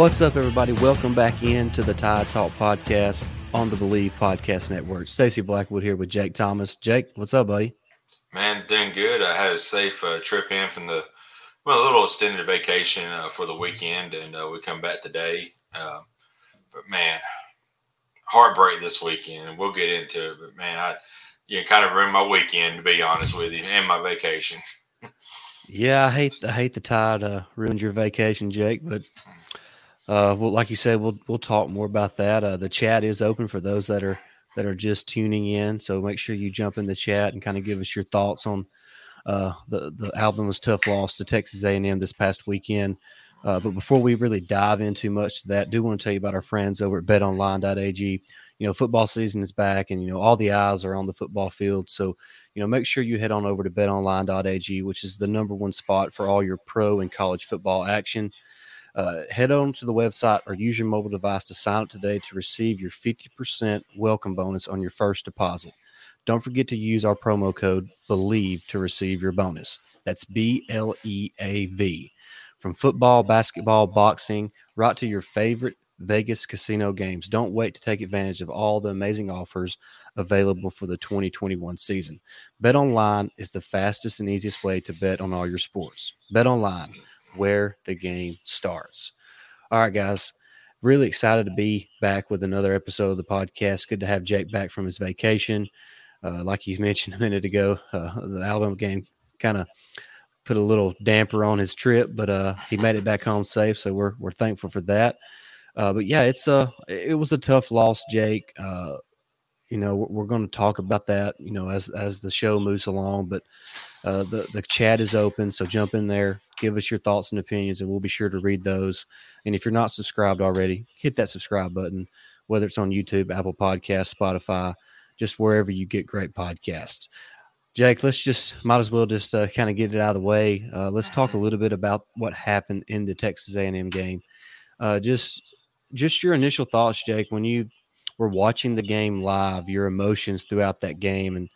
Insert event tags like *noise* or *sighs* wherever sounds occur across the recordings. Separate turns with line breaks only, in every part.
What's up, everybody? Welcome back into the Tide Talk podcast on the Bleav Podcast Network. Stacy Blackwood here with Jake Thomas. Jake, what's up, buddy?
Man, doing good. I had a safe uh, trip in from the well, a little extended vacation uh, for the weekend, and uh, we come back today. Um, but man, heartbreak this weekend, and we'll get into it. But man, I you know, kind of ruined my weekend to be honest with you, and my vacation. *laughs*
yeah, I hate I hate the tide uh, ruined your vacation, Jake. But uh, well, like you said, we'll we'll talk more about that. Uh, the chat is open for those that are that are just tuning in. So make sure you jump in the chat and kind of give us your thoughts on uh, the the Alabama's tough loss to Texas A&M this past weekend. Uh, but before we really dive into much of that, I do want to tell you about our friends over at BetOnline.ag. You know, football season is back, and you know all the eyes are on the football field. So you know, make sure you head on over to BetOnline.ag, which is the number one spot for all your pro and college football action. Uh, head on to the website or use your mobile device to sign up today to receive your 50% welcome bonus on your first deposit. Don't forget to use our promo code BLEAV to receive your bonus. That's B L E A V. From football, basketball, boxing, right to your favorite Vegas casino games. Don't wait to take advantage of all the amazing offers available for the 2021 season. Bet online is the fastest and easiest way to bet on all your sports. Bet online where the game starts. All right, guys. Really excited to be back with another episode of the podcast. Good to have Jake back from his vacation. Uh, like he mentioned *laughs* a minute ago, uh, the Alabama game kind of put a little damper on his trip, but uh, he made it back home safe. So we're we're thankful for that. Uh, but yeah, it's a it was a tough loss, Jake. Uh, you know, we're, we're going to talk about that. You know, as as the show moves along, but uh, the the chat is open, so jump in there, give us your thoughts and opinions, and we'll be sure to read those. And if you're not subscribed already, hit that subscribe button, whether it's on YouTube, Apple Podcasts, Spotify, just wherever you get great podcasts. Jake, let's just might as well just uh, kind of get it out of the way. Uh, let's talk a *laughs* little bit about what happened in the Texas A&M game. Uh, just just your initial thoughts, Jake, when you were watching the game live, your emotions throughout that game, and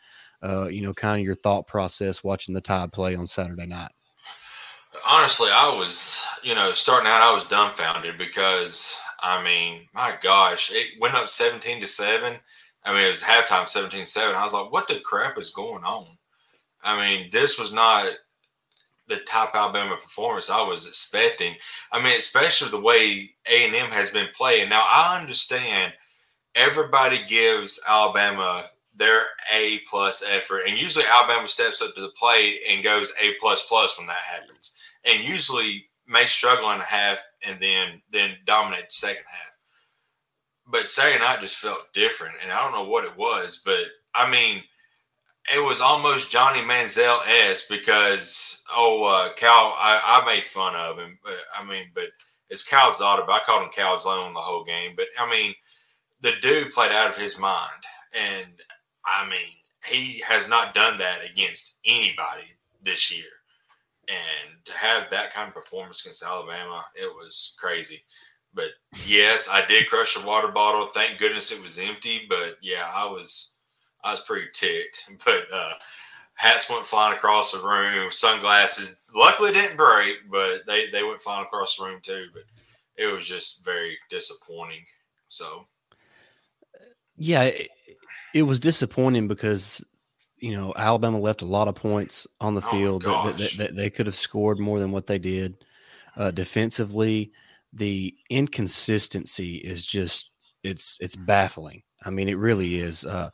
uh, you know, kind of your thought process watching the Tide play on Saturday night.
Honestly, I was, you know, starting out, I was dumbfounded because, I mean, my gosh, it went up 17 to 7. I mean, it was halftime 17 7. I was like, what the crap is going on? I mean, this was not the top Alabama performance I was expecting. I mean, especially the way A and M has been playing. Now I understand everybody gives Alabama their A plus effort, and usually Alabama steps up to the plate and goes A plus plus when that happens, and usually may struggle in a half and then then dominate the second half. But Saturday night just felt different, and I don't know what it was, but I mean it was almost Johnny Manziel s because oh uh, Cal I, I, made fun of him. But, I mean, but it's Calzada, but I called him Cal's Calzone the whole game. But I mean, the dude played out of his mind, and I mean, he has not done that against anybody this year. And to have that kind of performance against Alabama, it was crazy. But yes, I did crush a water bottle. Thank goodness it was empty. But yeah, I was I was pretty ticked. *laughs* But uh, hats went flying across the room. Sunglasses, luckily, didn't break, but they they went flying across the room too. But it was just very disappointing. So,
yeah, it, it was disappointing because you know Alabama left a lot of points on the oh field that, that, that, they could have scored more than what they did. Uh, defensively, the inconsistency is just it's it's baffling. I mean, it really is. Uh,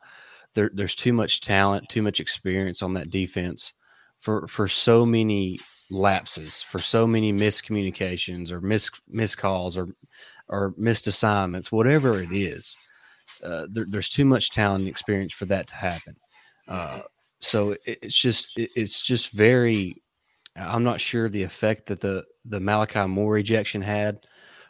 there, there's too much talent, too much experience on that defense for for so many lapses, for so many miscommunications or mis miscalls or or missed assignments, whatever it is. Uh, there, there's too much talent and experience for that to happen. Uh, so it, it's just it, it's just very. I'm not sure the effect that the the Malachi Moore ejection had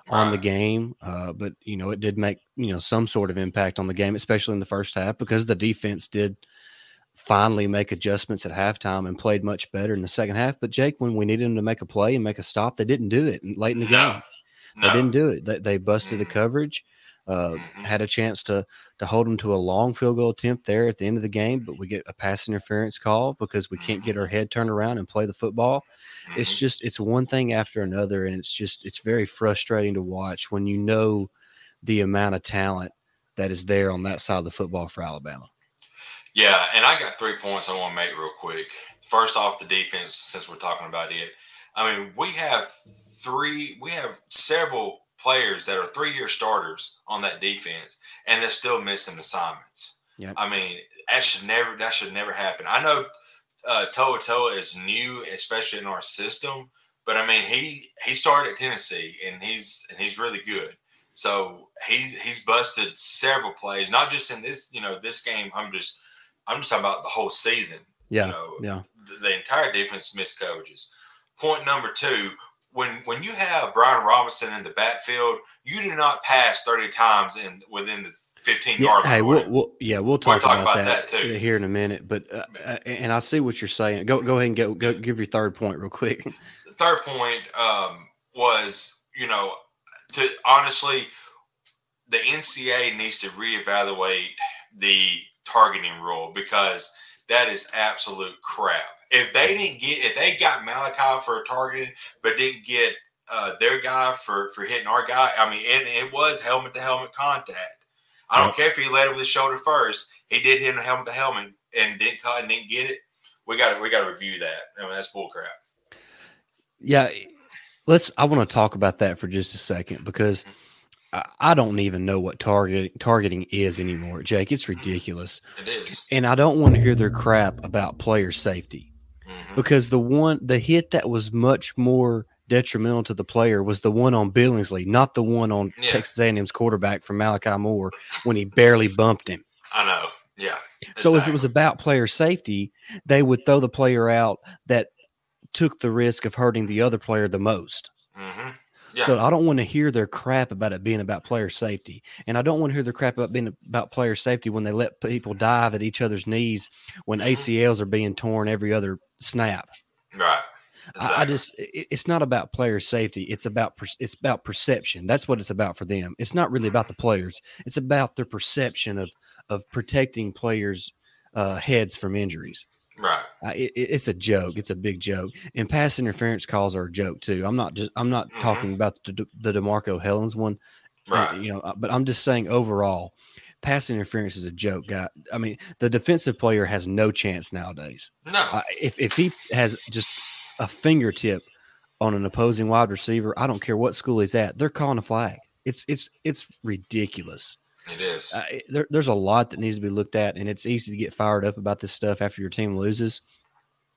on the game. Uh, but you know, it did make you know some sort of impact on the game, especially in the first half, because the defense did finally make adjustments at halftime and played much better in the second half. But Jake, when we needed them to make a play and make a stop, they didn't do it late in the game. No. They didn't do it. They, they busted the mm-hmm. coverage. Uh,
Mhm.
Had a chance to to hold them to a long field goal attempt there at the end of the game, but we get a pass interference call because we can't get our head turned around and play the football. It's just it's one thing after another, and it's just it's very frustrating to watch when you know the amount of talent that is there on that side of the football for Alabama.
Yeah, and I got three points I want to make real quick. First off, the defense, since we're talking about it. I mean, we have three, we have several players that are three year starters on that defense, and they're still missing assignments.
Yep.
I mean, that should never, that should never happen. I know uh, To'oTo'o is new, especially in our system, but I mean, he he started at Tennessee, and he's and he's really good. So he's he's busted several plays, not just in this, you know, this game. I'm just I'm just talking about the whole season.
Yeah,
You know,
yeah,
the, the entire defense missed coverages. Point number two: when when you have Brian Robinson in the backfield, you do not pass 30 times in within the 15
yeah.
yard
Hey, we'll, we'll yeah we'll talk,
talk
about,
about
that,
that, too.
here in a minute. But uh, uh, and I see what you're saying. Go go ahead and go, go give your third point real quick. *laughs*
the third point um, was, you know, to honestly, the NCAA needs to reevaluate the targeting rule because that is absolute crap. If they didn't get, if they got Malachi for targeting, but didn't get uh, their guy for for hitting our guy, I mean, it, it was helmet to helmet contact. I don't care if he led it with his shoulder first. He did hit him helmet to helmet and didn't cut and didn't get it. We got to we got to review that. I mean, that's bull crap.
Yeah, let's. I want to talk about that for just a second because I, I don't even know what target targeting is anymore, Jake. It's ridiculous,
It is.
and I don't want to hear their crap about player safety. Because the one the hit that was much more detrimental to the player was the one on Billingsley, not the one on
Yeah.
Texas A&M's quarterback from Malachi Moore when he barely bumped him. *laughs*
I know. Yeah.
So if it was about player safety, they would throw the player out that took the risk of hurting the other player the most.
Mhm. Yeah.
So I don't want to hear their crap about it being about player safety, and I don't want to hear their crap about being about player safety when they let people dive at each other's knees when
Mhm.
ACLs are being torn every other snap.
right.
I, I just it- it's not about player safety. It's about per- it's about perception. That's what it's about for them. It's not really about the players. It's about their perception of of protecting players' uh, heads from injuries.
right.
Uh, it, it- it's a joke. It's a big joke. And pass interference calls are a joke too. I'm not just I'm not
Mhm.
talking about the, the DeMarcco Hellams one. uh,
Right.
You know, uh, but I'm just saying overall, pass interference is a joke, guy. I mean, the defensive player has no chance nowadays.
No.
Uh, if if he has just a fingertip on an opposing wide receiver, I don't care what school he's at. They're calling a flag. It's it's it's ridiculous.
it is.
Uh, there, there's a lot that needs to be looked at, and it's easy to get fired up about this stuff after your team loses.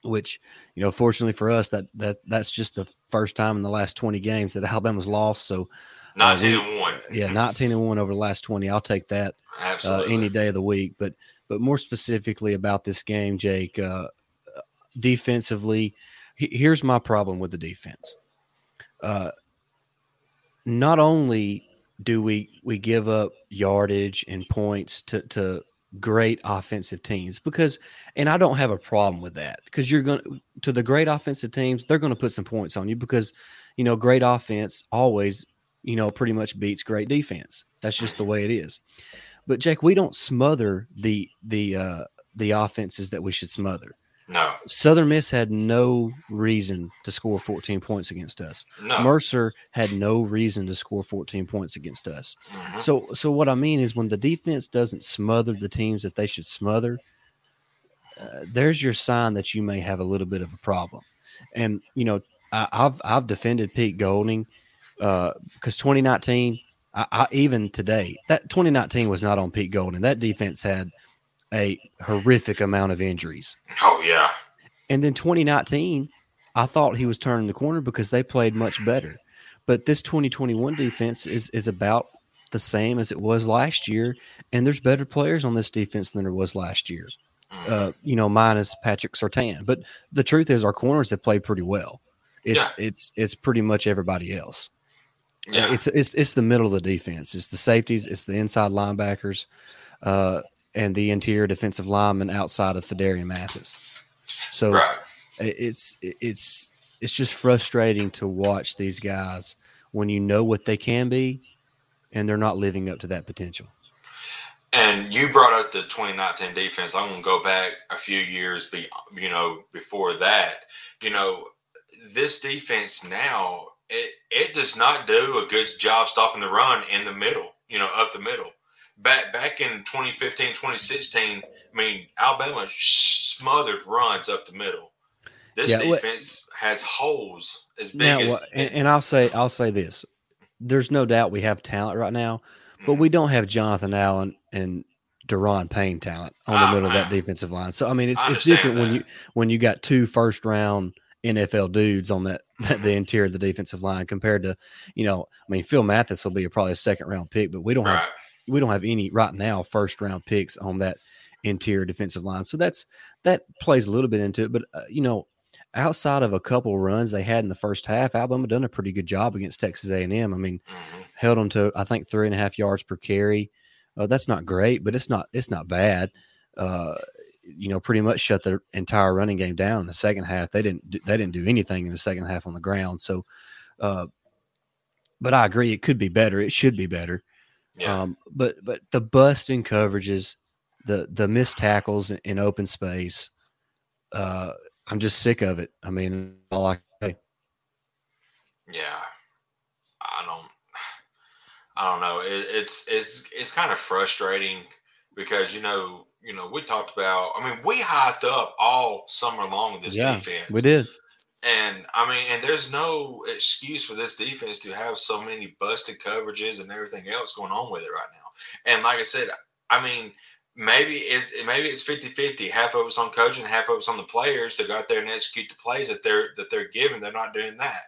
Which, you know, fortunately for us, that that that's just the first time in the last 20 games that Alabama's lost. So,
19
we-
and 1.
yeah, 19 and one over the last 20. I'll take that uh, any day of the week. But but more specifically about this game, Jake, uh, defensively, he- here's my problem with the defense. Uh, not only do we we give up yardage and points to to great offensive teams because and I don't have a problem with that because you're going to to the great offensive teams they're going to put some points on you because you know great offense always you know pretty much beats great defense that's just the way it is but Jake we don't smother the the uh the offenses that we should smother
no.
Southern Miss had no reason to score 14 points against us
No.
Mercer had no reason to score 14 points against us
Mhm.
so, so what I mean is when the defense doesn't smother the teams that they should smother, uh, there's your sign that you may have a little bit of a problem. And you know, I, I've I've defended Pete Golding because 2019, I, I even today that 2019 was not on Pete Golding. That defense had a horrific amount of injuries.
Oh, yeah.
And then 2019, I thought he was turning the corner because they played much better. But this 2021 defense is is about the same as it was last year, and there's better players on this defense than there was last year.
Mhm.
Uh, you know, minus Patrick Surtain. But the truth is, our corners have played pretty well. It's
Yeah.
it's it's pretty much everybody else.
Yeah.
It's it's it's the middle of the defense. It's the safeties. It's the inside linebackers, uh, and the interior defensive lineman outside of Phidarian Mathis. So
right.
it's it's it's just frustrating to watch these guys when you know what they can be and they're not living up to that potential.
And you brought up the 2019 defense. I'm going to go back a few years, be you know, before that. You know, this defense now it it does not do a good job stopping the run in the middle. You know, up the middle. Back back in 2015, 2016, I mean, Alabama smothered runs up the middle. This yeah, defense has holes as big now, as.
And, and I'll say I'll say this: there's no doubt we have talent right now, but we don't have Jonathan Allen and Da'Ron Payne talent on the oh, middle of that defensive line. So I mean, it's it's different that. when you when you got two first round NFL dudes on that, *laughs* that the interior of the defensive line compared to you know I mean Phil Mathis will be a, probably a second round pick, but we don't right. have we don't have any right now first round picks on that interior defensive line. So that's that plays a little bit into it. But uh, you know, outside of a couple runs they had in the first half, Alabama done a pretty good job against Texas A&M. I mean, mm-hmm. held them to I think three and a half yards per carry. Uh, that's not great, but it's not it's not bad. Uh, you know, pretty much shut the entire running game down in the second half. They didn't do, they didn't do anything in the second half on the ground. So, uh, but I agree, it could be better. It should be better. Yeah. Um, but but the busting coverages, the the missed tackles in, in open space, uh, I'm just sick of it. I mean, all I say.
Yeah, I don't. *sighs* I don't know. It, it's it's it's kind of frustrating because you know you know we talked about. I mean, we hyped up all summer long with this yeah, defense.
We did.
And I mean, and there's no excuse for this defense to have so many busted coverages and everything else going on with it right now. And like I said, I mean, maybe it's maybe it's 50-50 half of it's on coaching half of it's on the players to go out there and execute the plays that they're that they're given they're not doing that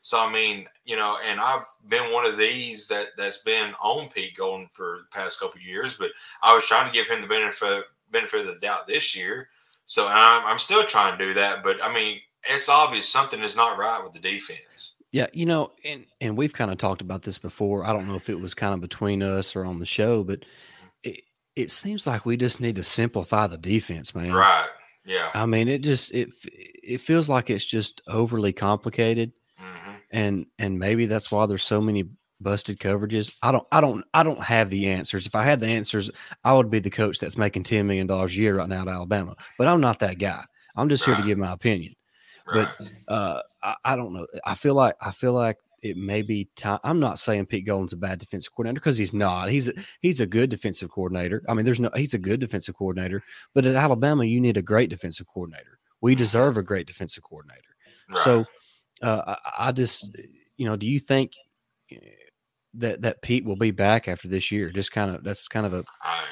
so i mean you know and i've been one of these that that's been on pete golding for the past couple years but i was trying to give him the benefit benefit of the doubt this year so I'm, I'm still trying to do that but i mean it's obvious something is not right with the defense
yeah, you know, and and we've kind of talked about this before. I don't know if it was kind of between us or on the show, but it it seems like we just need to simplify the defense, man.
Right. Yeah.
I mean, it just it it feels like it's just overly complicated. And and maybe that's why there's so many busted coverages. I don't I don't I don't have the answers. If I had the answers, I would be the coach that's making ten million dollars a year right now at Alabama. But I'm not that guy. I'm just right. here to give my opinion. Right. But uh, I, I don't know. I feel like I feel like it may be time. I'm not saying Pete Golding's a bad defensive coordinator because he's not. He's a, he's a good defensive coordinator. I mean, there's no he's a good defensive coordinator. But at Alabama, you need a great defensive coordinator. We mm-hmm. deserve a great defensive coordinator. Right. So uh, I, I, just, you know, do you think eh, that that Pete will be back after this year? Just kind of that's kind of a.
I,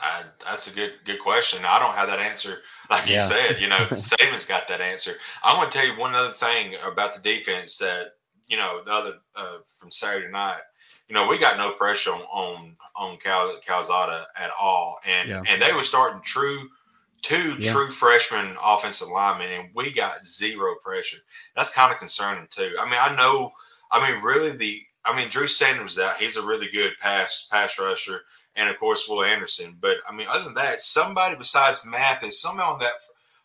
I, that's a good good question. I don't have that answer, like yeah. you said. You know, *laughs* Saban's got that answer. I want to tell you one other thing about the defense that you know, the other uh, from Saturday night, you know, we got no pressure on on, on Cal, Calzada at all, and yeah. and they were starting true two yeah. true freshman offensive linemen, and we got zero pressure. That's kind of concerning too. I mean, I know. I mean, really, the I mean, Drew Sanders out. He's a really good pass pass rusher, and of course Will Anderson. But I mean, other than that, somebody besides Mathis, somebody on that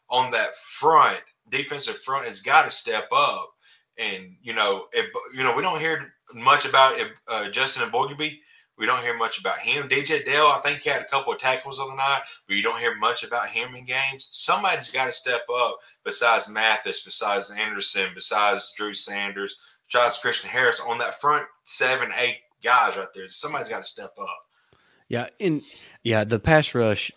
on that front defensive front has got to step up and you know, if, you know, we don't hear much about uh, Justin Eboigbe. We don't hear much about him. DJ Dale, I think he had a couple of tackles on the night, but you don't hear much about him in games. Somebody's got to step up besides Mathis, besides Anderson, besides Drew Sanders, besides Christian Harris on that front seven, eight guys right there. Somebody's got to step up.
Yeah, and yeah, the pass rush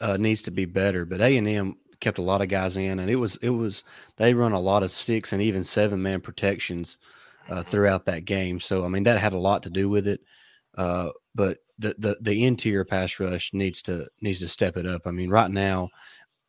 uh, needs to be better, but A and M kept a lot of guys in, and it was it was they run a lot of six and even seven man protections uh, throughout that game. So I mean that had a lot to do with it. Uh, but the, the the interior pass rush needs to needs to step it up. I mean right now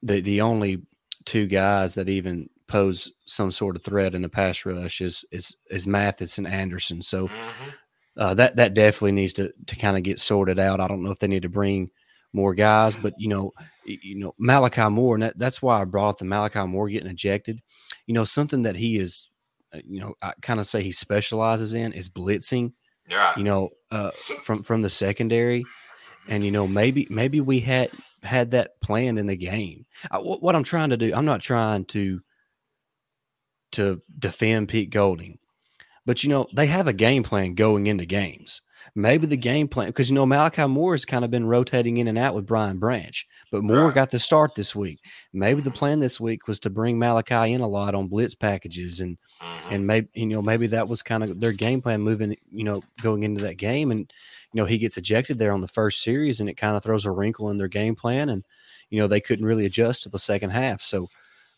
the the only two guys that even pose some sort of threat in the pass rush is is is Mathis and Anderson. So mm-hmm. uh, that that definitely needs to to kind of get sorted out. I don't know if they need to bring more guys. But you know, you know Malachi Moore, and that, that's why I brought the Malachi Moore getting ejected. You know, something that he is, uh, you know, I kind of say he specializes in is blitzing.
Yeah.
You know, uh, from from the secondary, and you know maybe maybe we had had that planned in the game. What I'm trying to do, I'm not trying to to defend Pete Golding, But you know, they have a game plan going into games. Maybe the game plan because you know Malachi Moore has kind of been rotating in and out with Brian Branch, but Moore
Right.
got the start this week. Maybe the plan this week was to bring Malachi in a lot on blitz packages and
Mhm.
and maybe you know maybe that was kind of their game plan moving you know going into that game and you know he gets ejected there on the first series and it kind of throws a wrinkle in their game plan and you know they couldn't really adjust to the second half so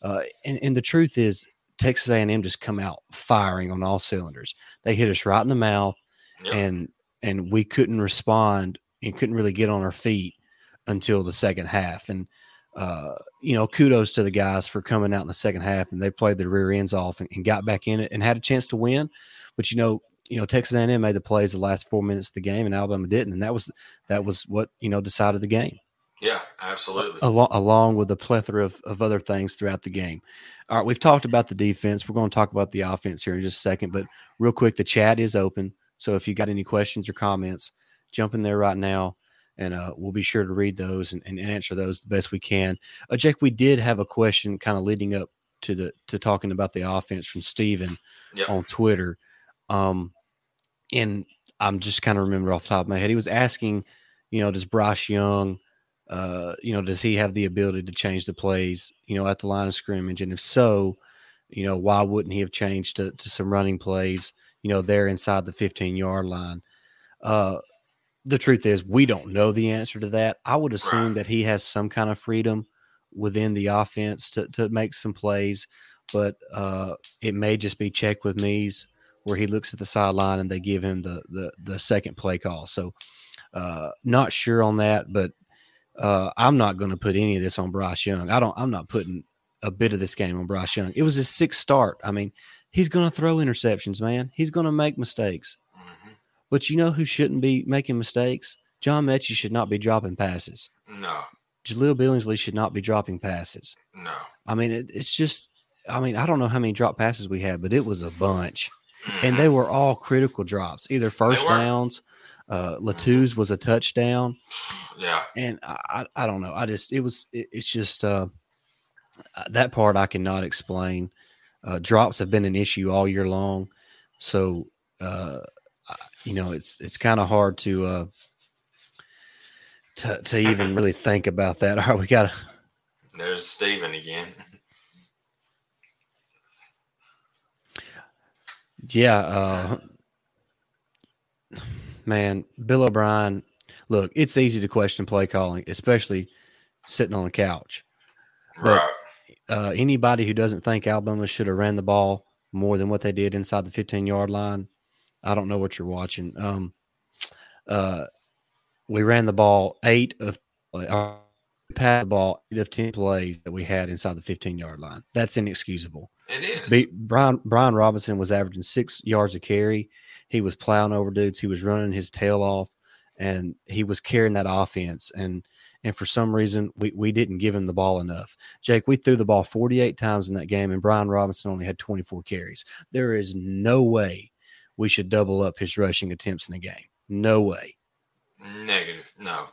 uh and, and the truth is texas a&m just come out firing on all cylinders they hit us right in the mouth
Yep.
and and we couldn't respond and couldn't really get on our feet until the second half and uh, you know, kudos to the guys for coming out in the second half and they played their rear ends off and, and got back in it and had a chance to win. But you know, you know, Texas A&M made the plays the last four minutes of the game and Alabama didn't, and that was that was what you know decided the game
yeah, absolutely.
along, along with a plethora of, of other things throughout the game. All right, we've talked about the defense. We're going to talk about the offense here in just a second, but real quick, the chat is open. So if you got any questions or comments, jump in there right now, and uh, we'll be sure to read those and, and answer those the best we can. Uh, Jake, we did have a question kind of leading up to the to talking about the offense from Steven
Yep.
on Twitter. Um, and I'm just kind of remember off the top of my head, he was asking, you know, does Bryce Young, uh, you know, does he have the ability to change the plays, you know, at the line of scrimmage? And if so, you know, why wouldn't he have changed to, to some running plays, you know, there inside the 15 yard line? Uh, the truth is, we don't know the answer to that. I would assume
Right.
that he has some kind of freedom within the offense to, to make some plays, but uh, it may just be check with me's where he looks at the sideline and they give him the the, the second play call. So, uh, not sure on that, but uh, I'm not going to put any of this on Bryce Young. I don't. I'm not putting a bit of this game on Bryce Young. It was his sixth start. I mean, he's going to throw interceptions, man. He's going to make mistakes.
Mhm.
But you know who shouldn't be making mistakes? John Metchie should not be dropping passes.
No,
Jahleel Billingsley should not be dropping passes.
no.
I mean, it, it's just. I mean, I don't know how many drop passes we had, but it was a bunch and
Mhm.
they were all critical drops, either first downs. Uh, Latu's was a touchdown,
yeah,
and I, I, don't know. I just it was it, it's just uh, that part I cannot explain. Uh, drops have been an issue all year long, so uh, you know it's it's kind of hard to uh, to to even *laughs* really think about that. *laughs* All right, we got
there's Steven again.
Yeah, uh, man, Bill O'Brien. Look, it's easy to question play calling, especially sitting on the couch. But-
Right.
Uh, anybody who doesn't think Alabama should have ran the ball more than what they did inside the 15 yard line, I don't know what you're watching. Um, uh, we ran the ball eight of uh, we passed the ball eight of 10 plays that we had inside the 15 yard line. That's inexcusable.
It is.
Be, Brian Brian Robinson was averaging six yards a carry. He was plowing over dudes. He was running his tail off, and he was carrying that offense. And and for some reason, we, we didn't give him the ball enough. Jake, we threw the ball 48 times in that game, and Brian Robinson only had 24 carries. There is no way we should double up his rushing attempts in the game. No way.
Negative. No.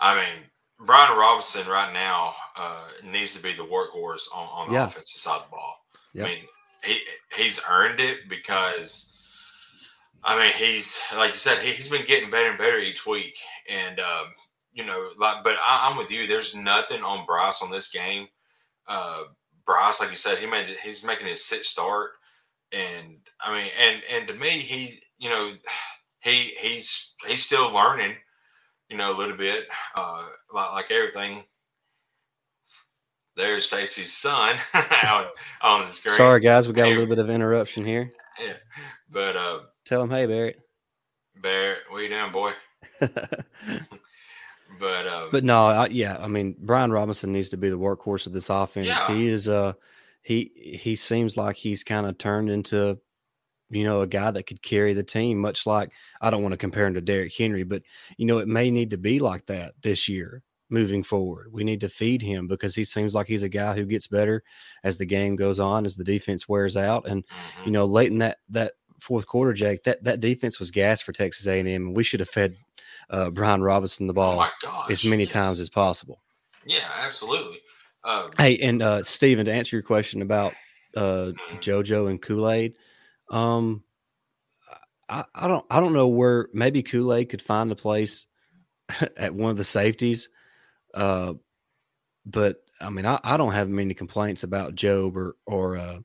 I mean, Brian Robinson right now uh, needs to be the workhorse on, on the
Yeah.
offensive side of the ball.
Yep.
I mean, he he's earned it because, I mean, he's like you said, he, he's been getting better and better each week, and um, you know, like, but I, I'm with you. There's nothing on Bryce on this game. Uh, Bryce, like you said, he made he's making his sixth start, and I mean, and and to me, he you know, *sighs* he he's he's still learning, you know, a little bit, uh, like, like everything. There's Stacy's son *laughs* on, on the screen.
Sorry, guys, we got a little bit of interruption here.
Yeah. But uh
Tell him, hey, Barrett.
Barrett, what you doing, boy? *laughs* But um
But no, I, yeah, I mean Brian Robinson needs to be the workhorse of this offense.
Yeah.
He is uh he he seems like he's kind of turned into you know a guy that could carry the team much like I don't want to compare him to Derrick Henry, but you know it may need to be like that this year moving forward. We need to feed him because he seems like he's a guy who gets better as the game goes on as the defense wears out and you know, late in that that fourth quarter, Jake, that that defense was gas for Texas A&M, we should have fed uh, Brian Robinson the
oh
ball
gosh.
as many
yes.
times as possible.
Yeah, absolutely. Um,
Hey, and uh, Steven, to answer your question about uh,
mhm.
JoJo and Kool Aid, um, I, I don't I don't know where maybe Kool Aid could find a place *laughs* at one of the safeties, uh, but I mean I, I don't have many complaints about Jobe or or uh,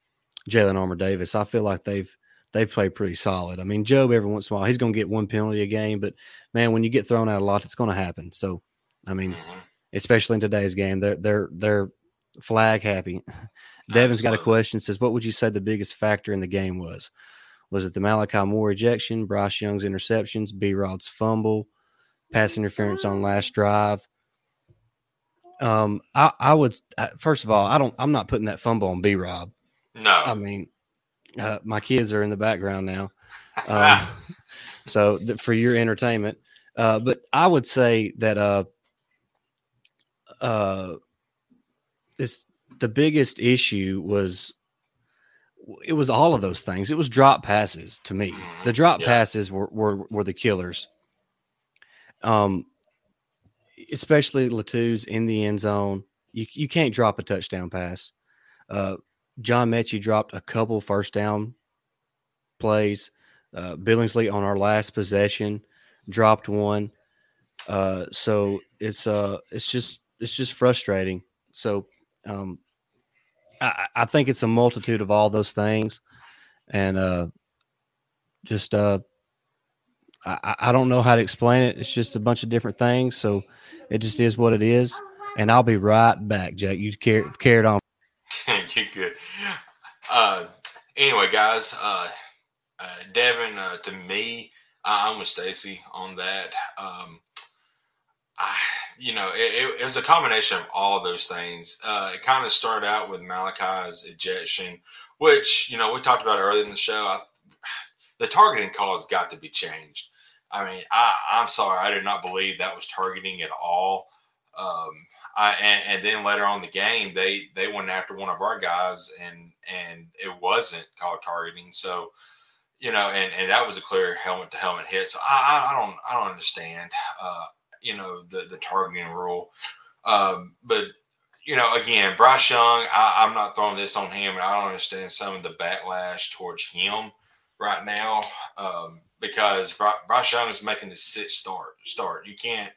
Jalyn Armour Davis. I feel like they've they've played pretty solid. I mean Jobe every once in a while he's going to get one penalty a game, but man, when you get thrown out a lot, it's going to happen. So I mean, mm-hmm. especially in today's game, they're they're they're flag happy. *laughs* Devin's got a question. Says, what would you say the biggest factor in the game was? Was it the Malachi Moore ejection, Bryce Young's interceptions, B Rob's fumble, pass interference on last drive? Um, I, I would first of all, I don't. I'm not putting that fumble on B Rob.
No,
I mean, uh, my kids are in the background now, *laughs* um, so th- for your entertainment. Uh, but I would say that uh, uh, this the biggest issue was it was all of those things. It was drop passes to me. Mm-hmm. The drop yeah. passes were, were were the killers. Um, especially Latu's in the end zone. You you can't drop a touchdown pass. Uh, John Metchie dropped a couple first down plays. Uh, Billingsley on our last possession dropped one. Uh, so it's uh it's just it's just frustrating. So um, I, I think it's a multitude of all those things, and uh, just uh, I, I don't know how to explain it. It's just a bunch of different things. So it just is what it is. And I'll be right back, Jack. You car- carried on.
You good. Uh, anyway, guys, uh, uh, Devin, uh, to me, I'm with Stacy on that. Um, I, you know, it, it, was a combination of all those things. Uh, it kind of started out with Malachi's ejection, which you know we talked about earlier in the show. I, the targeting call has got to be changed. I mean, I, I'm sorry, I did not believe that was targeting at all. Um, I, and, and, then later on the game, they they went after one of our guys, and and it wasn't called targeting. So, you know, and, and that was a clear helmet to helmet hit. So I, I don't I don't understand. Uh, you know the the targeting rule. Um, but you know, again, Bryce Young, I, am not throwing this on him, and I don't understand some of the backlash towards him right now um, because Bryce Young is making the sixth start. Start. You can't.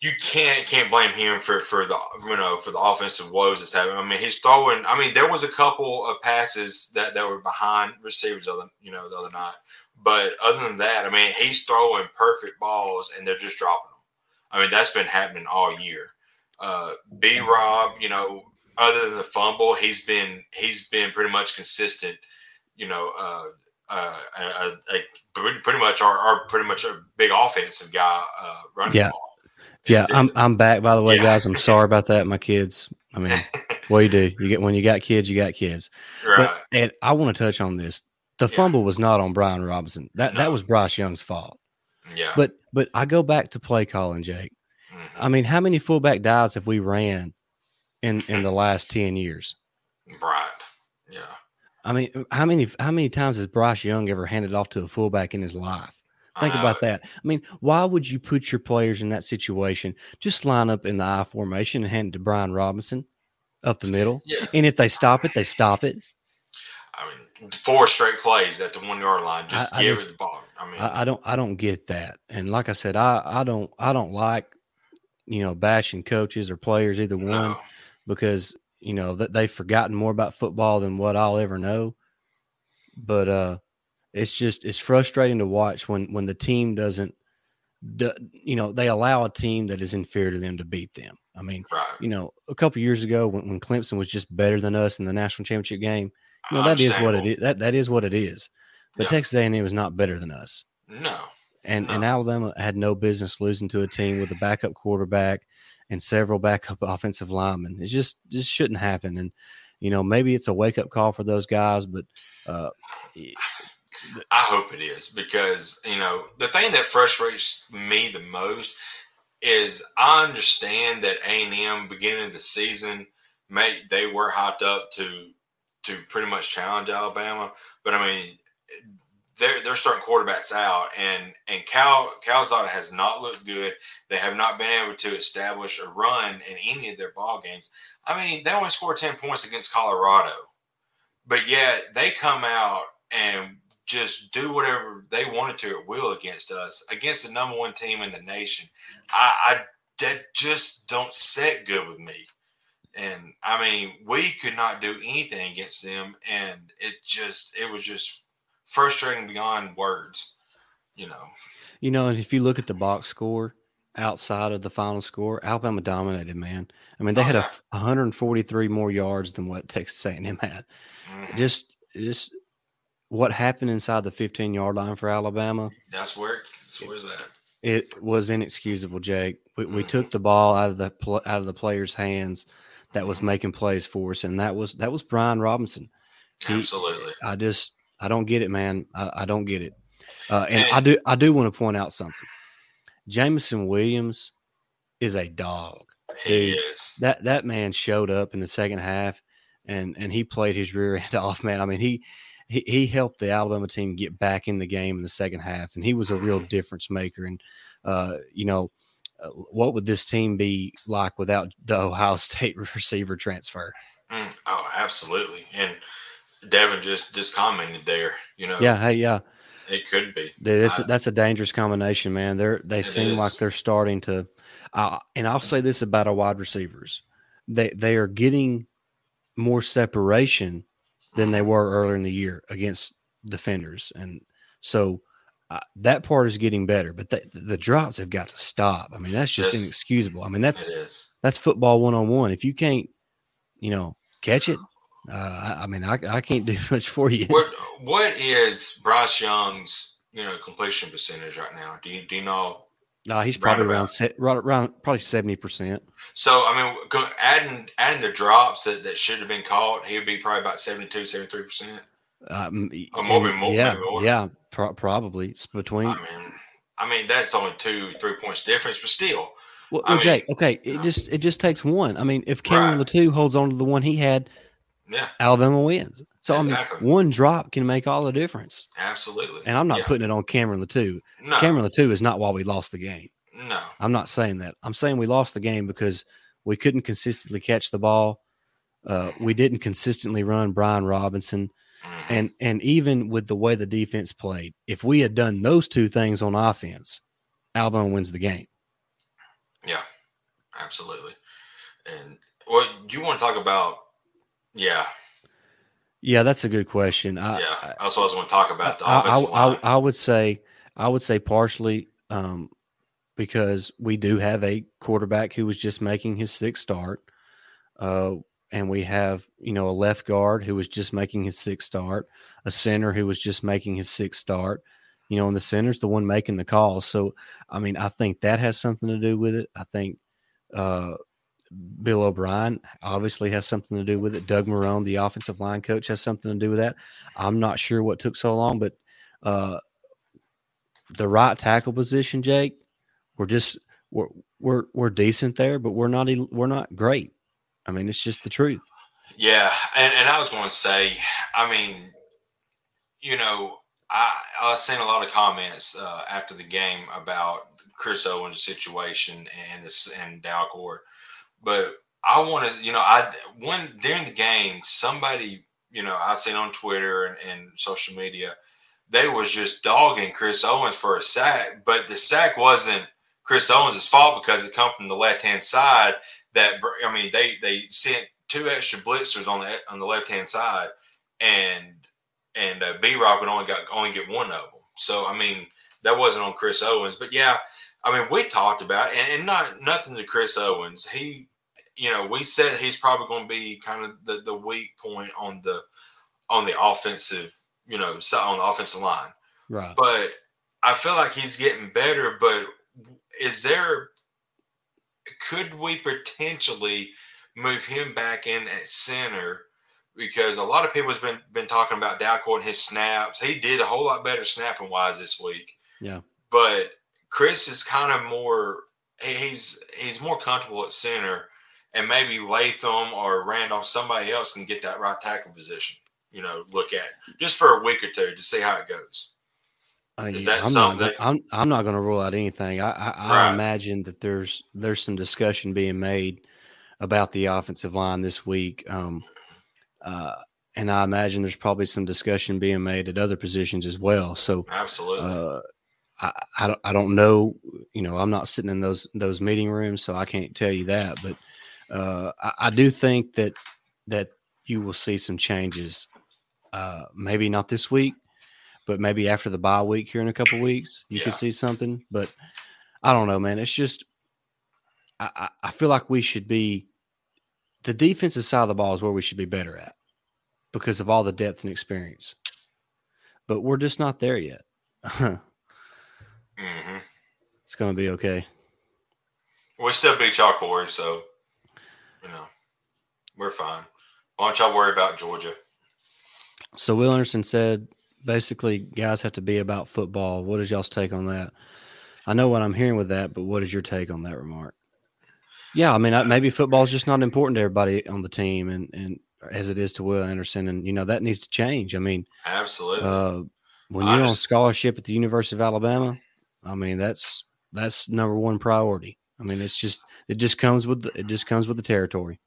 You can't can't blame him for for the you know for the offensive woes that's happening. I mean, he's throwing. I mean, there was a couple of passes that, that were behind receivers other you know the other night, but other than that, I mean, he's throwing perfect balls and they're just dropping them. I mean, that's been happening all year. Uh, B Rob, you know, other than the fumble, he's been he's been pretty much consistent. You know, uh, uh, a, a, pretty much our, our, pretty much a big offensive guy uh, running
yeah. Yeah, *laughs* I'm I'm back. By the way, yeah. guys, I'm sorry about that. My kids. I mean, *laughs* what you do? You get when you got kids, you got kids. Right. But, and I want to touch on this. The yeah. fumble was not on Brian Robinson. That no. that was Bryce Young's fault.
Yeah.
But but I go back to play calling, Jake. Mm-hmm. I mean, how many fullback dives have we ran in in the last ten years?
Right. Yeah.
I mean, how many how many times has Bryce Young ever handed off to a fullback in his life? Think about that. I mean, why would you put your players in that situation? Just line up in the I formation and hand it to Brian Robinson up the middle. Yeah. And if they stop it, they stop it.
I mean, four straight plays at the one yard line. Just I, give I just, it the ball. I mean,
I, I, don't, I don't get that. And like I said, I, I don't, I don't like, you know, bashing coaches or players either one no. because you know that they've forgotten more about football than what I'll ever know. But uh, it's just it's frustrating to watch when when the team doesn't, you know, they allow a team that is inferior to them to beat them. I mean, right. you know, a couple years ago when, when Clemson was just better than us in the national championship game, you know, that is what it is. That that is what it is. But yeah. Texas A&M was not better than us.
No.
And
no.
and Alabama had no business losing to a team with a backup quarterback and several backup *laughs* offensive linemen. It just just shouldn't happen. And you know, maybe it's a wake up call for those guys, but uh,
I hope it is because you know the thing that frustrates me the most is I understand that A and M beginning of the season, may they were hyped up to to pretty much challenge Alabama. But I mean, they're they're starting quarterbacks out, and and Cal Calzada has not looked good. They have not been able to establish a run in any of their ball games. I mean, they only scored ten points against Colorado, but yet they come out and just do whatever they wanted to at will against us, against the number one team in the nation. I, I that just don't set good with me. And I mean, we could not do anything against them, and it just it was just frustrating beyond words. You know.
You know, and if you look at the box score outside of the final score, Alabama dominated. Man, I mean, they had a 143 more yards than what Texas A&M had. Mm-hmm. Just, just what happened inside the 15 yard line for Alabama.
That's where. That's where's that?
It was inexcusable, Jake. We, mm-hmm. we took the ball out of the out of the players' hands that was mm-hmm. making plays for us, and that was that was Brian Robinson.
He, Absolutely.
I just I don't get it, man. I, I don't get it. Uh, and, and I do I do want to point out something. Jameson Williams is a dog.
He Dude, is.
That that man showed up in the second half and and he played his rear end *laughs* off, man. I mean, he he, he helped the Alabama team get back in the game in the second half, and he was a real *sighs* difference maker. And uh, you know, uh, what would this team be like without the Ohio *laughs* State receiver transfer?
Mm, oh, absolutely. And Devin just just commented there. You know,
yeah, hey, yeah,
it could be.
Dude, that's a dangerous combination, man. They're they seem is. like they're starting to. Uh, and I'll say this about our wide receivers: they they are getting more separation than they were earlier in the year against defenders. And so uh, that part is getting better, but the, the, drops have got to stop. I mean, that's just yes, inexcusable. I mean, that's that's football one on one. If you can't, you know, catch it, uh, I, I, mean, I, I can't do *laughs* much for you.
What what is Bryce Young's you know completion percentage right now? Do you do you know?
No, he's probably around, around around probably seventy percent.
So I mean, adding adding the drops that, that should have been caught, he would be probably about 72, 73 percent.
Um, or more, more, yeah, more. yeah, pro- probably it's between.
I mean, I mean that's only two, three points difference, but still.
Well, well Jake, okay, it just it just takes one. I mean, if Cameron right. Latu holds on to the one he had,
yeah,
Alabama wins. So exactly. I mean, one drop can make all the difference.
Absolutely.
And I'm not yeah. putting it on Cameron Latu. No. Cameron Latu is not why we lost the game.
No.
I'm not saying that. I'm saying we lost the game because we couldn't consistently catch the ball. Uh, we didn't consistently run Brian Robinson. Mm-hmm. And and even with the way the defense played, if we had done those two things on offense, Alabama wins the game.
Yeah, absolutely. And what you want to talk about? Yeah,
yeah, that's a good question.
I, yeah, that's what I was going to talk about. The
I, I, I, I, would say, I would say partially um, because we do have a quarterback who was just making his sixth start, uh, and we have you know a left guard who was just making his sixth start, a center who was just making his sixth start. You know, and the center's the one making the calls. So, I mean, I think that has something to do with it. I think uh, Bill O'Brien obviously has something to do with it. Doug Marrone, the offensive line coach, has something to do with that. I'm not sure what took so long, but uh, the right tackle position, Jake, we're just we're we're we're decent there, but we're not we're not great. I mean, it's just the truth.
Yeah, and, and I was going to say, I mean, you know, I I seeing a lot of comments uh, after the game about Chris Owens' situation and this and Dalcourt but I want to, you know, I when during the game, somebody, you know, I seen on Twitter and, and social media, they was just dogging Chris Owens for a sack, but the sack wasn't Chris Owens' fault because it come from the left hand side. That I mean, they they sent two extra blitzers on the on the left hand side, and and uh, B Rock would only got only get one of them. So I mean, that wasn't on Chris Owens, but yeah, I mean, we talked about and, and not nothing to Chris Owens. He, you know, we said he's probably going to be kind of the, the weak point on the on the offensive, you know, on the offensive line.
Right.
But I feel like he's getting better. But is there? Could we potentially move him back in at center? Because a lot of people have been been talking about Dalcourt and his snaps. He did a whole lot better snapping wise this week.
Yeah.
But Chris is kind of more he's he's more comfortable at center, and maybe Latham or Randolph, somebody else can get that right tackle position. You know, look at just for a week or two to see how it goes.
Uh, is yeah, that I'm something? Not, I'm I'm not going to rule out anything. I I, right. I, imagine that there's there's some discussion being made about the offensive line this week. Um, uh, and I imagine there's probably some discussion being made at other positions as well. So
Absolutely.
uh, I, I don't I don't know. You know, I'm not sitting in those those meeting rooms, so I can't tell you that. But uh, I, I do think that that you will see some changes. Uh, maybe not this week, but maybe after the bye week here in a couple weeks, you
Yeah.
could see something. But I don't know, man. It's just I, I feel like we should be the defensive side of the ball is where we should be better at because of all the depth and experience. But we're just not there yet. *laughs*
hmm
it's going to be okay.
We still beat y'all, Corey, so you know we're fine. Why don't y'all worry about Georgia?
So Will Anderson said basically guys have to be about football. What is y'all's take on that? I know what I'm hearing with that, but what is your take on that remark? Yeah, I mean, I, maybe football is just not important to everybody on the team, and and as it is to Will Anderson, and you know that needs to change. I mean,
Absolutely.
uh, when you're on scholarship at the University of Alabama, I mean that's that's number one priority. I mean, it's just it just comes with the, it just comes with the territory.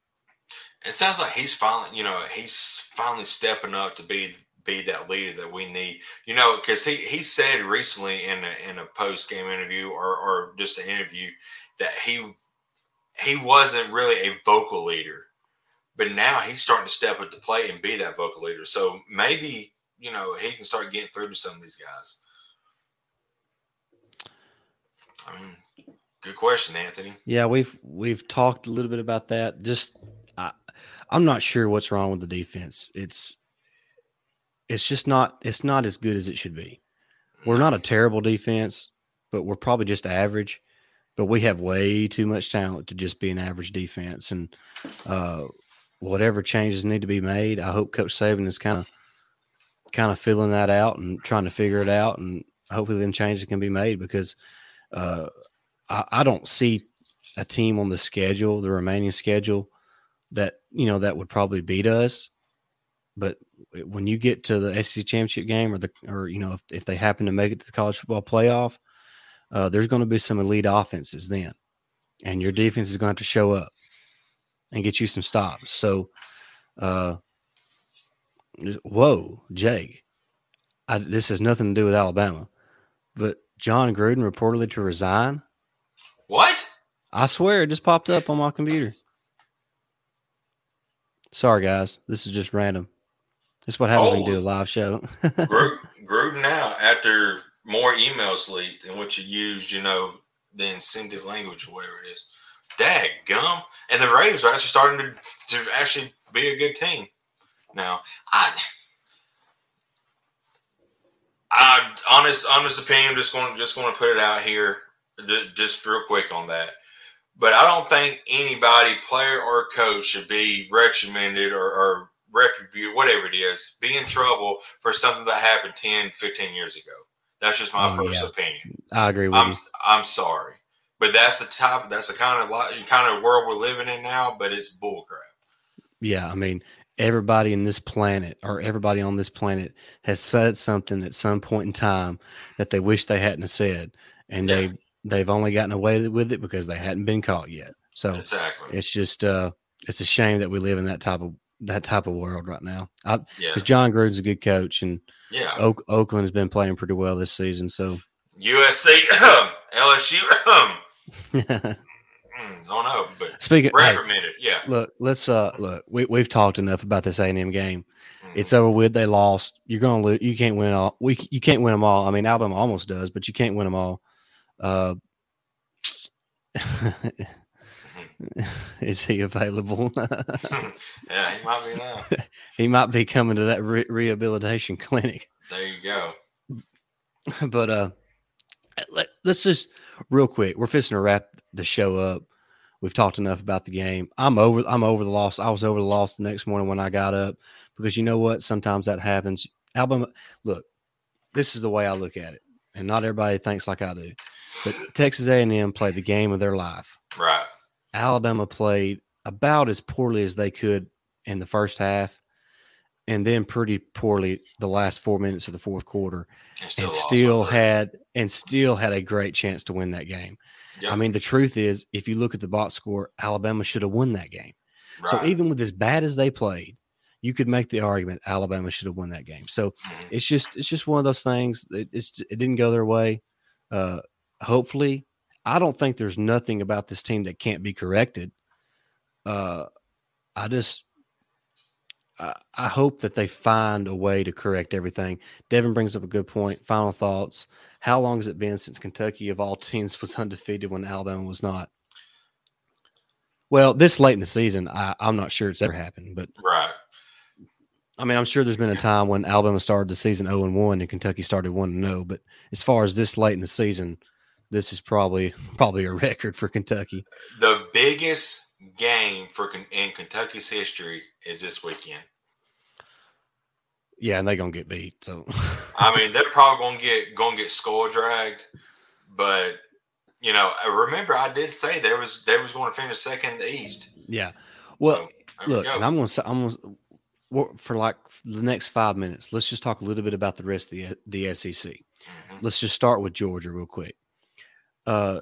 it sounds like he's finally, you know, he's finally stepping up to be be that leader that we need. You know, because he he said recently in a, in a post game interview or or just an interview that he he wasn't really a vocal leader, but now he's starting to step up to play and be that vocal leader. So maybe you know he can start getting through to some of these guys. I mean, good question, Anthony.
Yeah, we've we've talked a little bit about that. Just I, I'm not sure what's wrong with the defense. It's it's just not it's not as good as it should be. We're not a terrible defense, but we're probably just average. But we have way too much talent to just be an average defense. And uh, whatever changes need to be made, I hope Coach Saban is kind of kind of filling that out and trying to figure it out. And hopefully, then changes can be made because uh, I, I don't see a team on the schedule, the remaining schedule, that you know that would probably beat us. But when you get to the SEC championship game, or the or you know if, if they happen to make it to the college football playoff, uh, there's going to be some elite offenses then, and your defense is going to have to show up and get you some stops. So, uh, whoa, Jake, I, this has nothing to do with Alabama, but Jon Gruden reportedly to resign.
What?
I swear it just popped up on my computer. Sorry, guys. This is just random. This is what happens when you do a oh. live show. *laughs*
Gru- Gruden now, after more emails leaked in what you used, you know, the incentive language or whatever it is. Dag gum. And the Raiders are actually starting to, to actually be a good team. Now, I I honest honest opinion, just going just going to put it out here, just real quick on that. But I don't think anybody, player or coach, should be reprimanded or, or retributed, whatever it is, be in trouble for something that happened 10, 15 years ago. That's just my
Oh,
personal
yeah.
opinion.
I agree with
I'm
you.
I'm sorry, but that's the type. That's the kind of kind of world we're living in now. But it's bullcrap.
Yeah, I mean, everybody in this planet or everybody on this planet has said something at some point in time that they wish they hadn't said, and
Yeah.
they they've only gotten away with it because they hadn't been caught yet. So
Exactly.
it's just uh, it's a shame that we live in that type of that type of world right now. Because
Yeah.
Jon Gruden's a good coach, and
Yeah.
Oak, Oakland has been playing pretty well this season. So
USC, LSU. mm, don't know, but
speaking, hey,
reprimanded. Yeah.
look, let's uh look. We we've talked enough about this A and M game.
Mm.
It's over with. They lost. You're gonna lose. You can't win all. We you can't win them all. I mean, Alabama almost does, but you can't win them all. Uh, *laughs* is he available? *laughs* *laughs*
yeah, he might be now.
he might be coming to that re- rehabilitation clinic.
There you go.
but uh, let, us just real quick. We're fixing to wrap the show up. We've talked enough about the game. I'm over. I'm over the loss. I was over the loss the next morning when I got up because you know what? Sometimes that happens. Alabama. Look, this is the way I look at it, and not everybody thinks like I do. But Texas A&M played the game of their life.
Right.
Alabama played about as poorly as they could in the first half, and then pretty poorly the last four minutes of the fourth quarter
And still,
and still had and still had a great chance to win that game.
Yep.
I mean, the truth is, if you look at the box score, Alabama should have won that game. So even with as bad as they played, you could make the argument Alabama should have won that game. So
Mhm.
it's just it's just one of those things. It, it's it didn't go their way. Uh, hopefully, I don't think there's nothing about this team that can't be corrected. Uh, I just I, I hope that they find a way to correct everything. Devin brings up a good point. Final thoughts. How long has it been since Kentucky of all teams *laughs* was undefeated when Alabama was not? Well, this late in the season, I, I'm not sure it's ever happened, but
Right.
I mean, I'm sure there's been a time when Alabama started the season 0 and 1 and Kentucky started 1 and 0, but as far as this late in the season, this is probably probably a *laughs* record for Kentucky.
The biggest game for in Kentucky's history is this weekend.
Yeah, and they're gonna get beat. So
I *laughs* mean, they're probably gonna get gonna get skull dragged, but you know, I remember I did say there was they was going to finish second in the East.
yeah. Well,
so, there we
look, and I'm gonna say I'm gonna for like the next five minutes. Let's just talk a little bit about the rest of the the SEC.
Mhm.
Let's just start with Georgia real quick. Uh,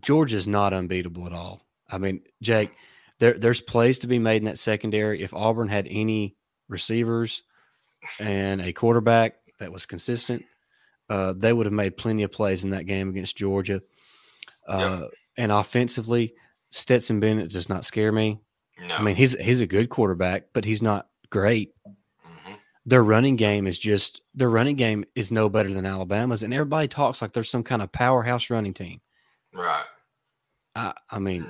Georgia's not unbeatable at all. I mean, Jake, there there's plays to be made in that secondary. If Auburn had any receivers and a quarterback that was consistent, uh, they would have made plenty of plays in that game against Georgia. Uh, And offensively, Stetson Bennett does not scare me.
No,
I mean, he's he's a good quarterback, but he's not great. Their running game is just their running game is no better than Alabama's, and everybody talks like there's some kind of powerhouse running team.
right.
I, I mean,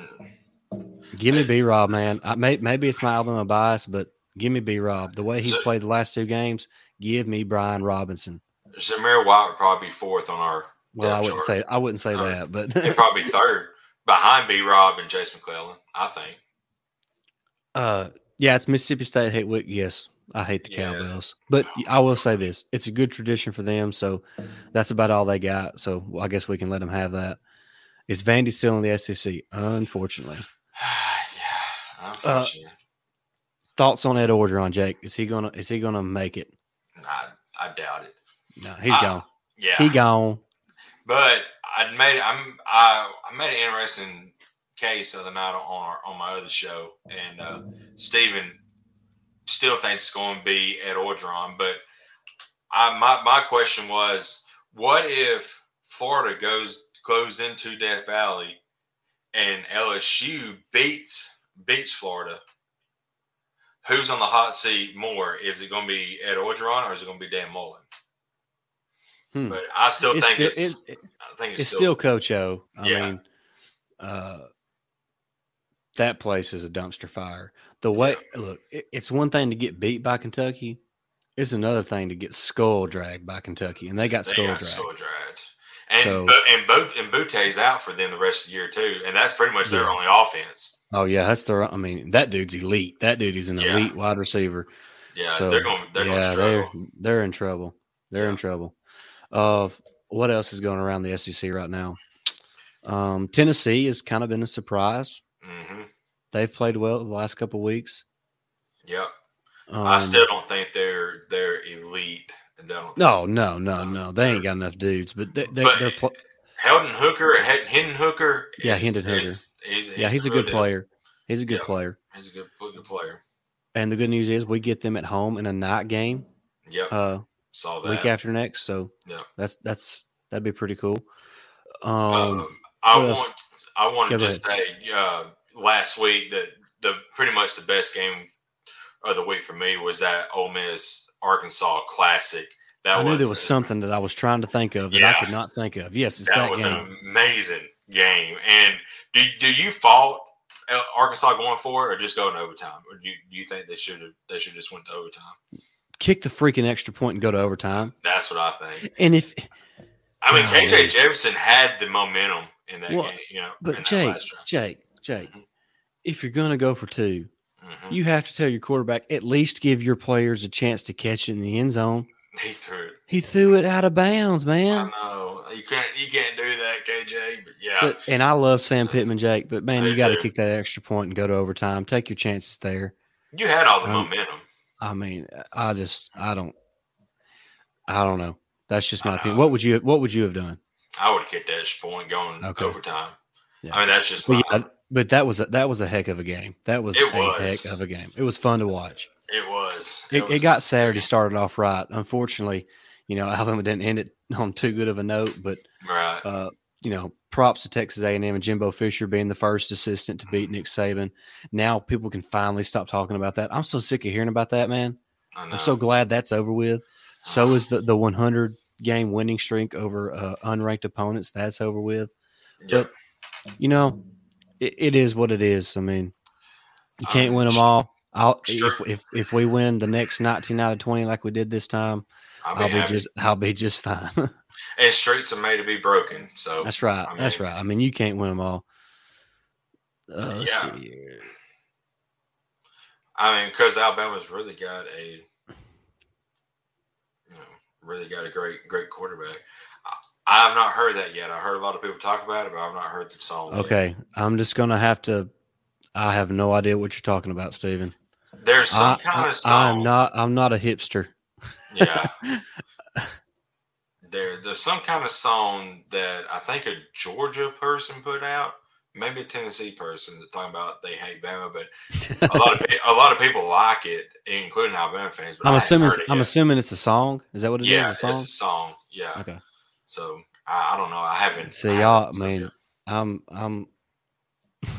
Mm.
give me B Rob, man. I, may, maybe it's my Alabama bias, but give me B Rob. The way he's
So-
played the last two games, give me Brian Robinson.
Zamir White would probably be fourth on our.
Well, I wouldn't
chart.
say I wouldn't say
Uh,
that, but
He'd *laughs* probably be third behind B. Rob and Jase McClellan. I think.
uh, yeah, it's Mississippi State hate week. Yes, I hate the
Yeah.
Cowbells, but I will say this: it's a good tradition for them. So that's about all they got. So I guess we can let them have that. Is Vandy still in the SEC? Unfortunately. *sighs*
yeah, unfortunately,
Thoughts on Ed Orgeron, Jake? Is he gonna is he gonna make it?
I, I doubt it.
No, he's
I-
gone.
Yeah,
He gone.
But I made I'm I, I made an interesting case the other night on our, on my other show, and uh, Steven still thinks it's going to be Ed Orgeron. But I my my question was, what if Florida goes goes into Death Valley and LSU beats beats Florida? Who's on the hot seat more? Is it going to be Ed Orgeron or is it going to be Dan Mullen?
Hmm.
But I still
It's
think
still,
it's,
it's,
I think it's,
it's still Coach O. I
Yeah.
mean, uh, that place is a dumpster fire. The way look, it, it's one thing to get beat by Kentucky. It's another thing to get skull dragged by Kentucky, and they got
They
skull
got
dragged.
skull dragged. And
So-
Bo- and Bo- and Boutte's out for them the rest of the year too, and that's pretty much their
Yeah.
only offense.
Oh yeah, that's the. I mean, that dude's elite. That dude is an
Yeah.
elite wide receiver.
Yeah,
So,
they're going they're
yeah, they're they're in trouble. They're in trouble. Uh, what else is going around the SEC right now? Um, Tennessee has kind of been a surprise. They've played well the last couple weeks.
Yep.
Um,
I still don't think they're they're elite.
No, no, no, no. They ain't got enough dudes, but they, they, they're pl-
Helden Hooker, Hendon Hooker.
Yeah, Hendon Hooker.
is-
yeah, he's a good player. He's a good
Yeah.
player.
He's a good good player.
And the good news is we get them at home in a night game
Yep,
uh,
saw that.
week after next. So
Yeah.
that's that's that'd be pretty cool. Um,
Um, I want I want to just say uh, last week that the pretty much the best game of the week for me was that Ole Miss Arkansas Classic. That
I knew
was,
there was something that I was trying to think of that I could not think of. Yes, it's
that,
that,
was
game.
an amazing game. And do do you fault Arkansas going for it or just going to overtime? Or do you, do you think they should have they should just went to overtime?
Kick the freaking extra point and go to overtime.
That's what I think.
And if
I mean, oh,
Golly.
KJ Jefferson had the momentum in that
Well,
game. You know,
but Jake. Jake, Jake,
Mhm.
if you're gonna go for two,
Mhm.
you have to tell your quarterback at least give your players a chance to catch it in the end zone. *laughs*
he threw it.
He threw it out of bounds, man.
I know you can't you can't do that, KJ. But yeah,
But and I love Sam Pittman, Jake, but man,
I
you got to kick that extra point and go to overtime. Take your chances there.
you had all the
um,
momentum.
I mean, I just I don't I don't know. That's just my opinion. What would you what would you have done?
I would have kicked that extra point going
Okay.
overtime.
Yeah.
I mean, that's just
Well,
my,
yeah, but that was a, that was a heck of a game. That was
It
a heck of a game. It was fun to watch.
It was.
It, it
was-
got Saturday started off right. Unfortunately, you know Alabama didn't end it on too good of a note, but
right.
uh, you know, props to Texas A&M and Jimbo Fisher being the first assistant to beat Nick Saban. Now people can finally stop talking about that. I'm so sick of hearing about that, man.
I know.
I'm so glad that's over with. So *sighs* is the the 100 game winning streak over uh, unranked opponents. That's over with.
Yep.
You know, it, it is what it is. I mean, you can't
Um,
win them all. I'll if, if if we win the next 19 out of 20 like we did this time,
I'll be,
I'll be just I'll be just fine. *laughs*
and streets are made to be broken. So
That's right.
I
That's right. I mean, you can't win them all. Uh,
Yeah. I mean, because Alabama's really got a, you know, really got a great, great quarterback. I, have not heard that yet. I heard a lot of people talk about it, but I've not heard the song. yet.
Okay, I'm just gonna have to. I have no idea what you're talking about, Steven.
There's some
I,
kind
I-
of song.
I'm not. I'm not a hipster.
Yeah, *laughs* there, there's some kind of song that I think a Georgia person put out, maybe a Tennessee person that's talking about they hate Bama, but a lot of a lot of people like it, including Alabama fans. I
I'm assuming. I'm
yet.
assuming it's a song. Is that what it is?
yeah,
A song.
it's a song. Yeah.
Okay.
So I, I don't know. I haven't.
See,
I
y'all.
haven't
I
looked
mean. I'm. I'm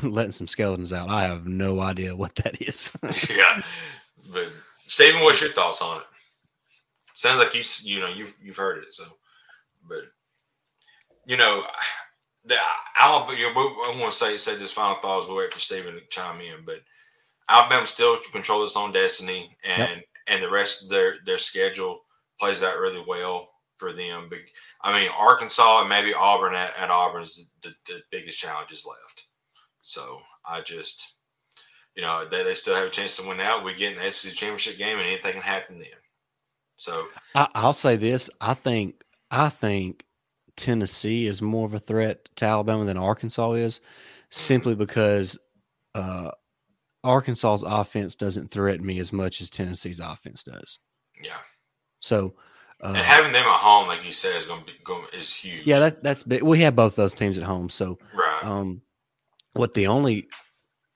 *laughs* letting some skeletons out. I have no idea what that is. *laughs* *laughs*
yeah, but Stephen, what's your thoughts on it? Sounds like you you know you've you've heard it. So, but you know, *sighs* the Alabama. I want to say say this final thought as we wait for Stephen to chime in, but Alabama still control its own destiny, and and the rest of their their schedule plays out really well for them. But I mean, Arkansas and maybe Auburn at, at Auburn is the, the biggest challenges left. So I just, you know, they, they still have a chance to win out. We get in the SEC championship game, and anything can happen then. So
I, I'll say this. I think. I think Tennessee is more of a threat to Alabama than Arkansas is, simply because uh, Arkansas's offense doesn't threaten me as much as Tennessee's offense does.
yeah,
So, uh,
and having them at home, like you said, is going to be going is huge.
yeah, that, that's big. We have both those teams at home. So,
right.
um, what the only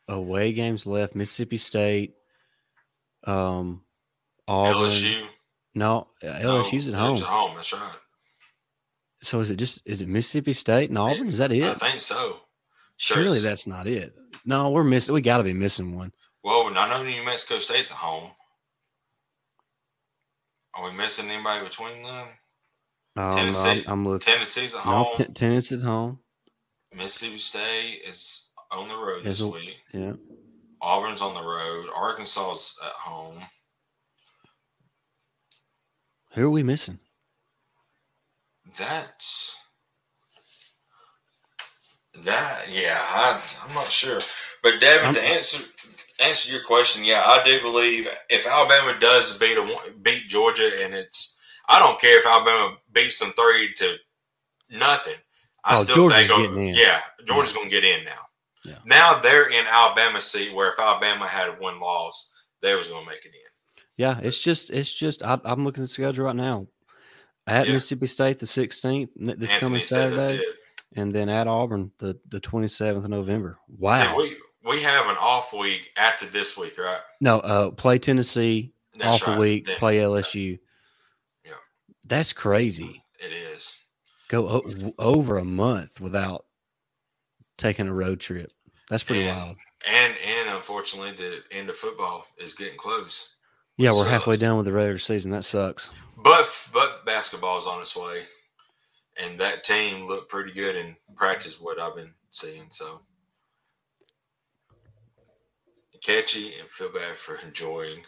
away games left? Mississippi State, um, Auburn.
LSU,
No, uh, LSU's at home.
At home, that's right.
So is it just is it Mississippi State and Auburn? Is that it?
I think so.
Surely
there's-
that's not it. No, we're missing. We got to be missing one.
Well, I know New Mexico State's at home. Are we missing anybody between them?
Um,
Tennessee-
I'm, I'm looking.
Tennessee's at
No,
home.
Ten- Tennessee's at home.
Mississippi State is on the road
Is
this
it-
week.
Yeah.
Auburn's on the road. Arkansas's at home.
Who are we missing?
That's that. Yeah, I, I'm not sure. But Devin,
I'm-
to answer answer your question, yeah, I do believe if Alabama does beat a, beat Georgia, and it's I don't care if Alabama beats them thirty to nothing. I
Oh,
still
Georgia's
think,
getting in.
yeah, Georgia's going to get in now.
Yeah.
Now they're in Alabama seat where if Alabama had one loss, they was going to make it in.
Yeah, it's just it's just I, I'm looking at the schedule right now. At
Yeah.
Mississippi State the 16th this
Anthony
coming Saturday, and then at Auburn the the 27th of November. Wow.
See, we we have an off week after this week, right?
no, uh, play Tennessee
That's
off a week,
Then-
play LSU.
Yeah.
That's crazy.
It is.
Go o- over a month without taking a road trip. That's pretty
And-
wild.
And and unfortunately, the end of football is getting close.
Yeah, we're halfway down with the regular season. That sucks.
But but basketball's on its way, and that team looked pretty good in practice. What I've been seeing, so catchy and feel bad for enjoying.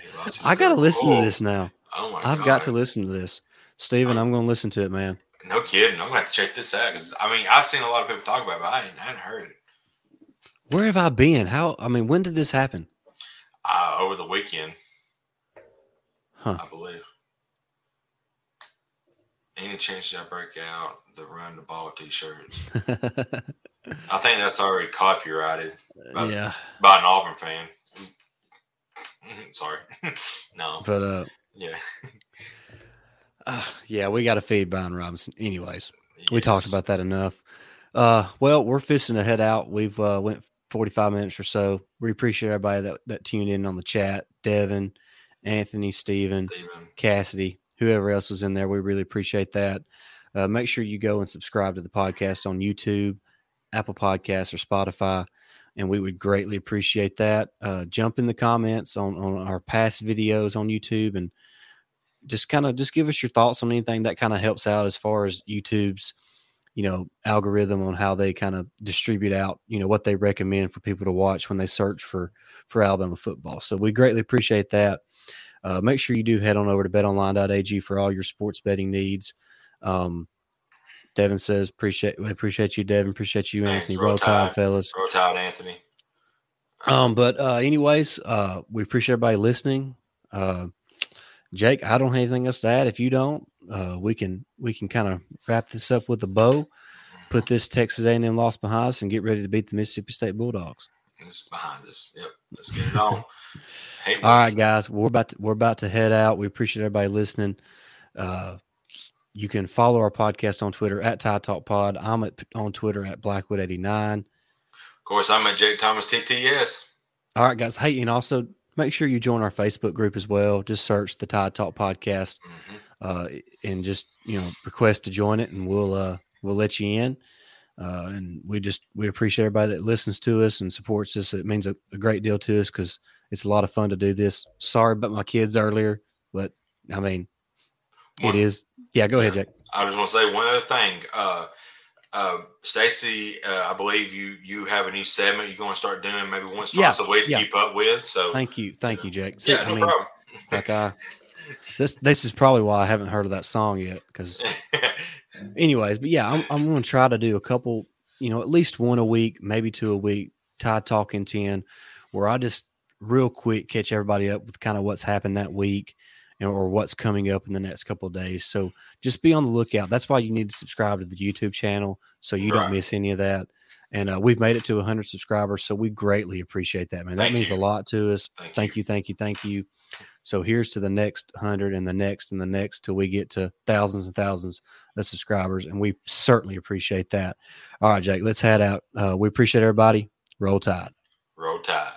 He lost his *laughs*
I got to
girl.
listen
Oh,
to this now.
Oh my
I've
god!
got to listen to this. Steven, I'm going to listen to it, man.
No kidding. I'm gonna have to check this out because I mean I've seen a lot of people talk about it, but I hadn't, I hadn't heard it
Where have I been? How? I mean, when did this happen?
uh, over the weekend.
Huh.
I believe. Any chance I break out the run the ball t-shirts? *laughs* I think that's already copyrighted That's-
yeah,
by an Auburn fan. *laughs* Sorry, *laughs* no,
but uh,
yeah,
uh, yeah, we got to feed Brian Robinson. Anyways, we talked about that enough. Uh, well, we're fisting to head out. We've uh, went 45 minutes or so. We appreciate everybody that, that tuned in on the chat. Devin, Anthony, Steven,
Steven.
Cassidy, whoever else was in there. We really appreciate that. Uh, make sure you go and subscribe to the podcast on YouTube, Apple Podcasts, or Spotify, and we would greatly appreciate that. Uh, jump in the comments on, on our past videos on YouTube and just kind of just give us your thoughts on anything that kind of helps out as far as YouTube's you know algorithm on how they kind of distribute out you know what they recommend for people to watch when they search for for Alabama football. So we greatly appreciate that. Uh, make sure you do head on over to betonline.ag for all your sports betting needs. Um, Devin says, appreciate we appreciate you, Devin. Appreciate you, Anthony.
Roll
Roll Tide,
Tide.
fellas.
Roll Tide, Anthony.
Um, but uh, anyways, uh, we appreciate everybody listening. Uh, Jake, I don't have anything else to add. If you don't, uh, we can we can kind of wrap this up with a bow, put this Texas A&M loss behind us, and get ready to beat the Mississippi State Bulldogs.
It's behind us. Yep. Let's get it on. *laughs* Hey,
All right, guys, we're about to, we're about to head out. We appreciate everybody listening. Uh, you can follow our podcast on Twitter at Tide Talk Pod. I'm at, on Twitter at Blackwood89.
Of course, I'm at Jake Thomas TTS.
All right, guys. Hey, and also make sure you join our Facebook group as well. Just search the Tide Talk Podcast
hmm
uh, and just you know request to join it, and we'll uh, we'll let you in. Uh, and we just we appreciate everybody that listens to us and supports us. It means a, a great deal to us because it's a lot of fun to do this. Sorry about my kids earlier, but I mean
One-
it is. Yeah, go ahead. Jack.
I just want to say one other thing. Uh, uh, Stacy, uh, I believe you you have a new segment you're going to start doing maybe once
Yeah,
twice a week to
yeah.
keep up with. So
Thank you, thank you, Jake. See,
yeah,
I
no
mean,
problem.
like I *laughs* this this is probably why I haven't heard of that song yet because *laughs* anyways, but yeah, I'm, I'm going to try to do a couple, you know, at least one a week, maybe two a week, Tide Talking 10, where I just real quick catch everybody up with kind of what's happened that week you know, or what's coming up in the next couple of days. So just be on the lookout. That's why you need to subscribe to the YouTube channel so you
Right.
don't miss any of that. And uh, we've made it to 100 subscribers, so we greatly appreciate that, man. That
Thank
means
you.
a lot to us.
Thank,
Thank you, thank you, thank you. So here's to the next hundred and the next and the next till we get to thousands and thousands of subscribers, and we certainly appreciate that. All right, Jake, let's head out. Uh, we appreciate everybody. Roll Tide.
Roll Tide.